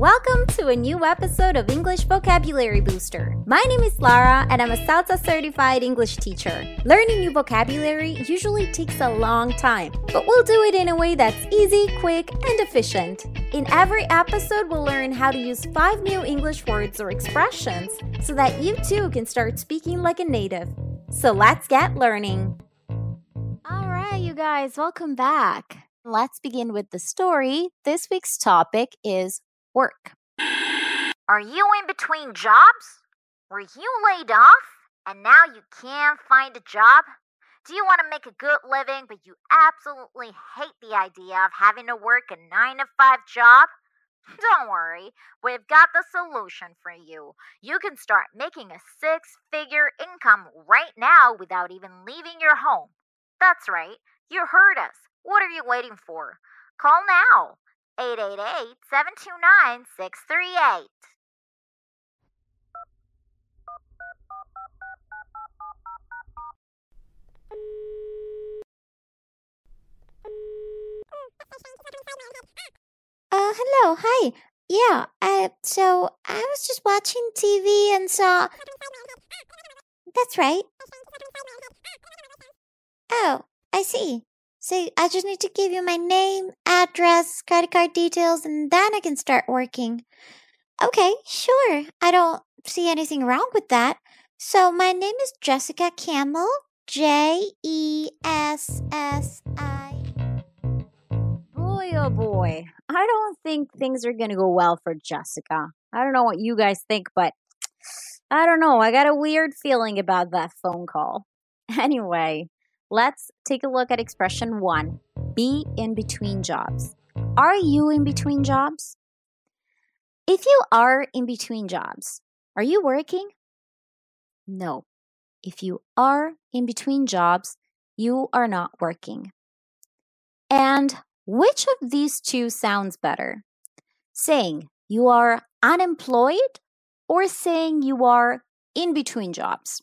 Welcome to a new episode of English Vocabulary Booster. My name is Lara and I'm a CELTA certified English teacher. Learning new vocabulary usually takes a long time, but we'll do it in a way that's easy, quick, and efficient. In every episode, we'll learn how to use five new English words or expressions so that you too can start speaking like a native. So let's get learning. All right, you guys, welcome back. Let's begin with the story. This week's topic is work. Are you in between jobs? Were you laid off and now you can't find a job? Do you want to make a good living but you absolutely hate the idea of having to work a 9 to 5 job? Don't worry, we've got the solution for you. You can start making a six figure income right now without even leaving your home. That's right, you heard us. What are you waiting for? Call now 888 729 638. Uh, hello, hi. Yeah, uh, so I was just watching TV and saw. That's right. Oh, I see. So I just need to give you my name, address, credit card details, and then I can start working. Okay, sure. I don't see anything wrong with that. So my name is Jessica Campbell. J E S S I. Boy, oh boy. I don't think things are going to go well for Jessica. I don't know what you guys think, but I don't know. I got a weird feeling about that phone call. Anyway, let's take a look at expression one be in between jobs. Are you in between jobs? If you are in between jobs, are you working? No. If you are in between jobs, you are not working. And which of these two sounds better? Saying you are unemployed or saying you are in between jobs?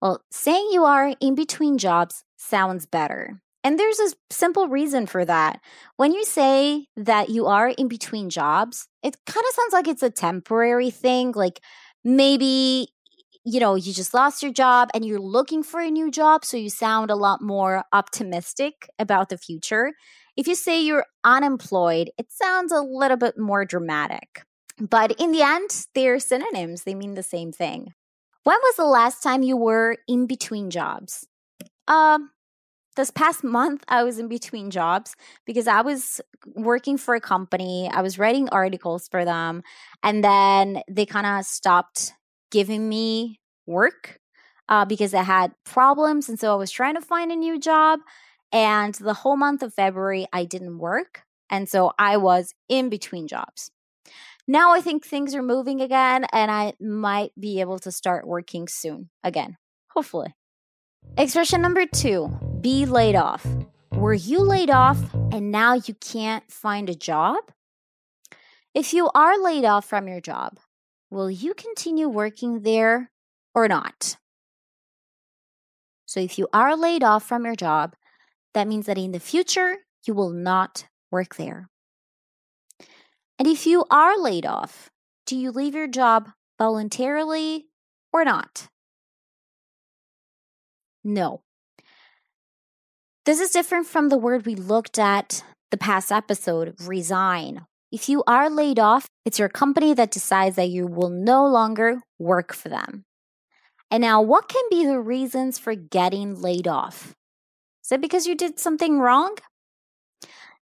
Well, saying you are in between jobs sounds better. And there's a simple reason for that. When you say that you are in between jobs, it kind of sounds like it's a temporary thing. Like maybe, you know, you just lost your job and you're looking for a new job. So you sound a lot more optimistic about the future. If you say you're unemployed, it sounds a little bit more dramatic. But in the end, they're synonyms, they mean the same thing. When was the last time you were in between jobs? Um, this past month i was in between jobs because i was working for a company i was writing articles for them and then they kind of stopped giving me work uh, because i had problems and so i was trying to find a new job and the whole month of february i didn't work and so i was in between jobs. Now i think things are moving again and i might be able to start working soon again hopefully. Expression number two be laid off. Were you laid off and now you can't find a job? If you are laid off from your job, will you continue working there or not? So, if you are laid off from your job, that means that in the future, you will not work there. And if you are laid off, do you leave your job voluntarily or not? No. This is different from the word we looked at the past episode, resign. If you are laid off, it's your company that decides that you will no longer work for them. And now, what can be the reasons for getting laid off? Is it because you did something wrong?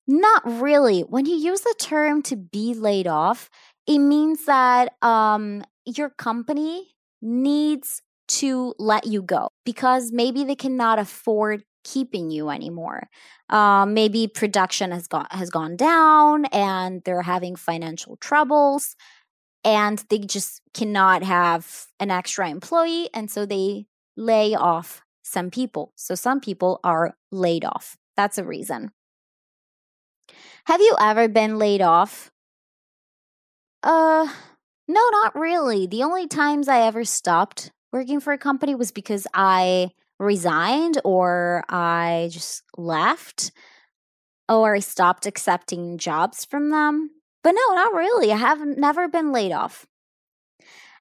Not really. When you use the term to be laid off, it means that um, your company needs to let you go because maybe they cannot afford keeping you anymore. Um, maybe production has got has gone down and they're having financial troubles and they just cannot have an extra employee and so they lay off some people. So some people are laid off. That's a reason. Have you ever been laid off? Uh no, not really. The only times I ever stopped working for a company was because I resigned or I just left or I stopped accepting jobs from them. But no, not really. I have never been laid off.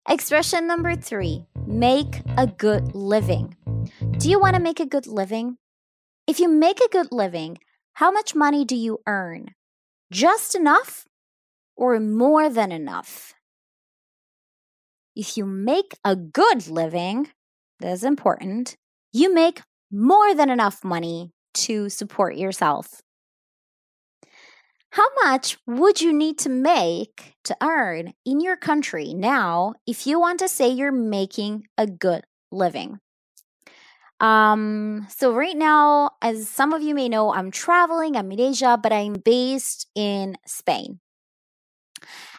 Expression number three make a good living. Do you want to make a good living? If you make a good living, how much money do you earn? Just enough or more than enough? If you make a good living, that's important, you make more than enough money to support yourself. How much would you need to make to earn in your country now if you want to say you're making a good living? Um, so right now, as some of you may know, I'm traveling, I'm in Asia, but I'm based in Spain.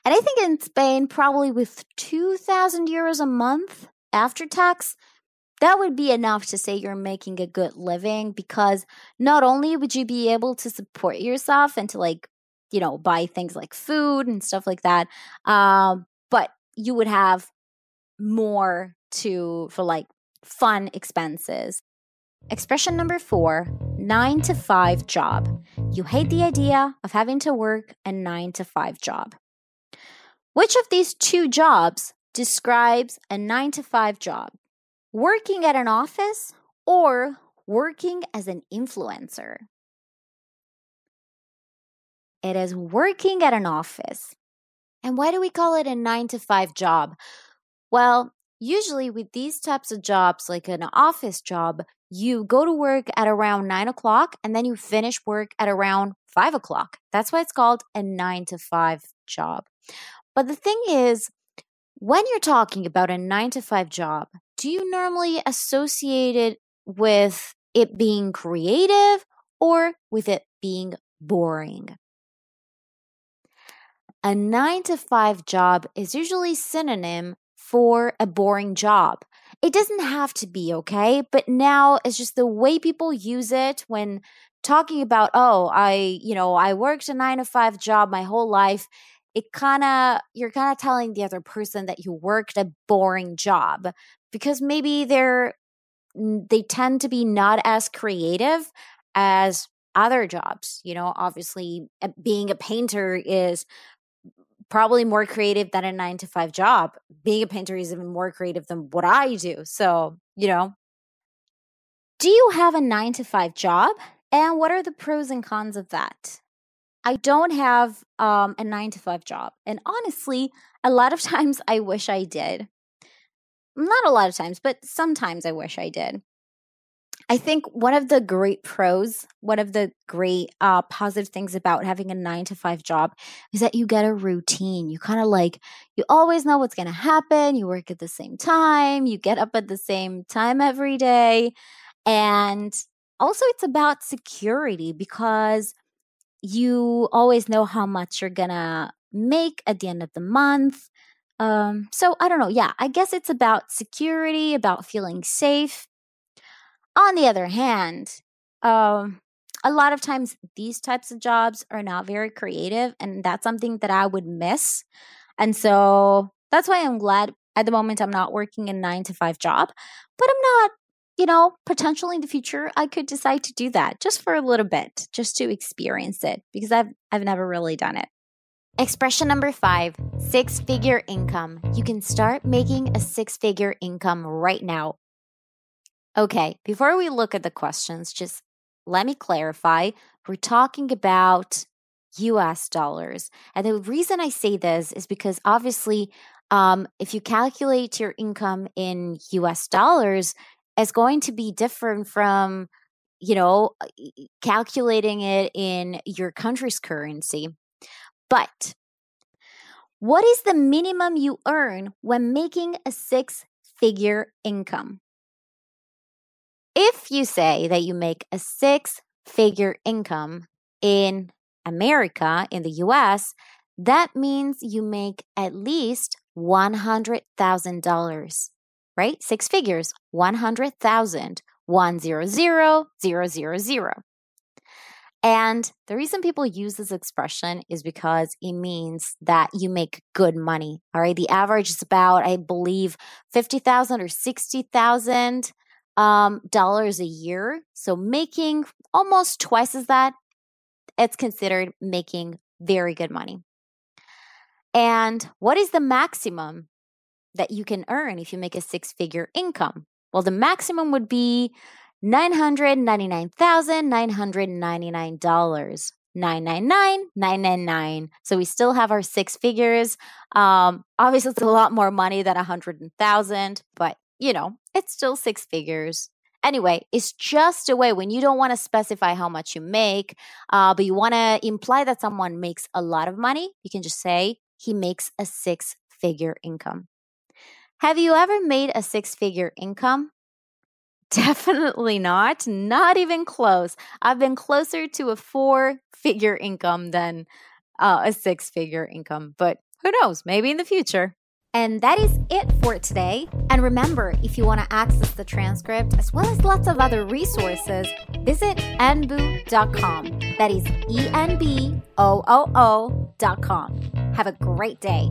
And I think in Spain, probably with 2,000 euros a month after tax, that would be enough to say you're making a good living because not only would you be able to support yourself and to like, you know, buy things like food and stuff like that, um, but you would have more to for like fun expenses. Expression number four nine to five job. You hate the idea of having to work a nine to five job. Which of these two jobs describes a nine to five job? Working at an office or working as an influencer? It is working at an office. And why do we call it a nine to five job? Well, usually with these types of jobs, like an office job, you go to work at around nine o'clock and then you finish work at around five o'clock. That's why it's called a nine to five job. But the thing is, when you're talking about a nine to five job, do you normally associate it with it being creative or with it being boring? A nine to five job is usually synonym for a boring job. It doesn't have to be, okay? But now it's just the way people use it when talking about, oh, I, you know, I worked a nine to five job my whole life it kind of you're kind of telling the other person that you worked a boring job because maybe they're they tend to be not as creative as other jobs you know obviously uh, being a painter is probably more creative than a 9 to 5 job. Being a painter is even more creative than what i do so you know. Do you have a 9 to 5 job? And what are the pros and cons of that I don't have um, a nine to five job. And honestly, a lot of times I wish I did. Not a lot of times, but sometimes I wish I did. I think one of the great pros, one of the great uh, positive things about having a nine to five job is that you get a routine. You kind of like, you always know what's going to happen. You work at the same time, you get up at the same time every day. And also, it's about security because you always know how much you're gonna make at the end of the month. Um, so I don't know. Yeah, I guess it's about security, about feeling safe. On the other hand, um, a lot of times these types of jobs are not very creative, and that's something that I would miss. And so that's why I'm glad at the moment I'm not working a nine to five job, but I'm not you know, potentially in the future, I could decide to do that just for a little bit, just to experience it because I've, I've never really done it. Expression number five six figure income. You can start making a six figure income right now. Okay, before we look at the questions, just let me clarify. We're talking about US dollars. And the reason I say this is because obviously, um, if you calculate your income in US dollars, is going to be different from you know uh, calculating it in your country's currency. But what is the minimum you earn when making a six figure income? If you say that you make a six figure income in America, in the US, that means you make at least $100,000 right? Six figures, 100,000, 100,000. And the reason people use this expression is because it means that you make good money. All right. The average is about, I believe, 50,000 or 60,000 um, dollars a year. So making almost twice as that, it's considered making very good money. And what is the maximum that you can earn if you make a six figure income? Well, the maximum would be $999,999. 999 999 so we still have our six figures um obviously it's a lot more money than a hundred thousand but you know it's still six figures anyway it's just a way when you don't want to specify how much you make uh, but you want to imply that someone makes a lot of money you can just say he makes a six figure income have you ever made a six figure income Definitely not. Not even close. I've been closer to a four figure income than uh, a six figure income, but who knows? Maybe in the future. And that is it for today. And remember, if you want to access the transcript as well as lots of other resources, visit enboo.com. That is E N B O O O.com. Have a great day.